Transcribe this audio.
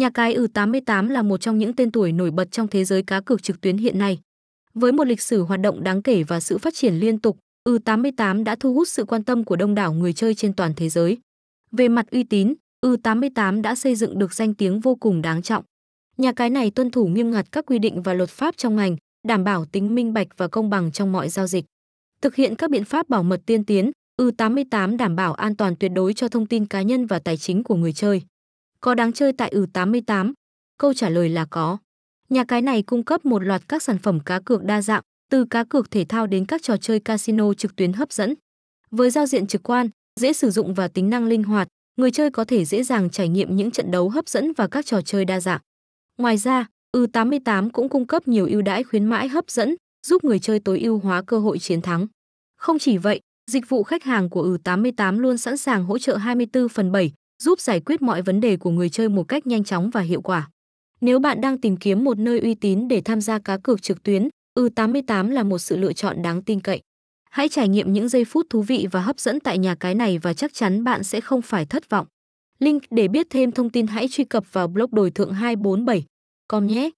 Nhà cái ừ U88 là một trong những tên tuổi nổi bật trong thế giới cá cược trực tuyến hiện nay. Với một lịch sử hoạt động đáng kể và sự phát triển liên tục, ừ U88 đã thu hút sự quan tâm của đông đảo người chơi trên toàn thế giới. Về mặt uy tín, ừ U88 đã xây dựng được danh tiếng vô cùng đáng trọng. Nhà cái này tuân thủ nghiêm ngặt các quy định và luật pháp trong ngành, đảm bảo tính minh bạch và công bằng trong mọi giao dịch. Thực hiện các biện pháp bảo mật tiên tiến, U88 đảm bảo an toàn tuyệt đối cho thông tin cá nhân và tài chính của người chơi. Có đáng chơi tại ừ U88? Câu trả lời là có. Nhà cái này cung cấp một loạt các sản phẩm cá cược đa dạng, từ cá cược thể thao đến các trò chơi casino trực tuyến hấp dẫn. Với giao diện trực quan, dễ sử dụng và tính năng linh hoạt, người chơi có thể dễ dàng trải nghiệm những trận đấu hấp dẫn và các trò chơi đa dạng. Ngoài ra, ừ U88 cũng cung cấp nhiều ưu đãi khuyến mãi hấp dẫn, giúp người chơi tối ưu hóa cơ hội chiến thắng. Không chỉ vậy, dịch vụ khách hàng của ừ U88 luôn sẵn sàng hỗ trợ 24 phần 7, giúp giải quyết mọi vấn đề của người chơi một cách nhanh chóng và hiệu quả. Nếu bạn đang tìm kiếm một nơi uy tín để tham gia cá cược trực tuyến, U88 là một sự lựa chọn đáng tin cậy. Hãy trải nghiệm những giây phút thú vị và hấp dẫn tại nhà cái này và chắc chắn bạn sẽ không phải thất vọng. Link để biết thêm thông tin hãy truy cập vào blog đồi thượng 247 com nhé.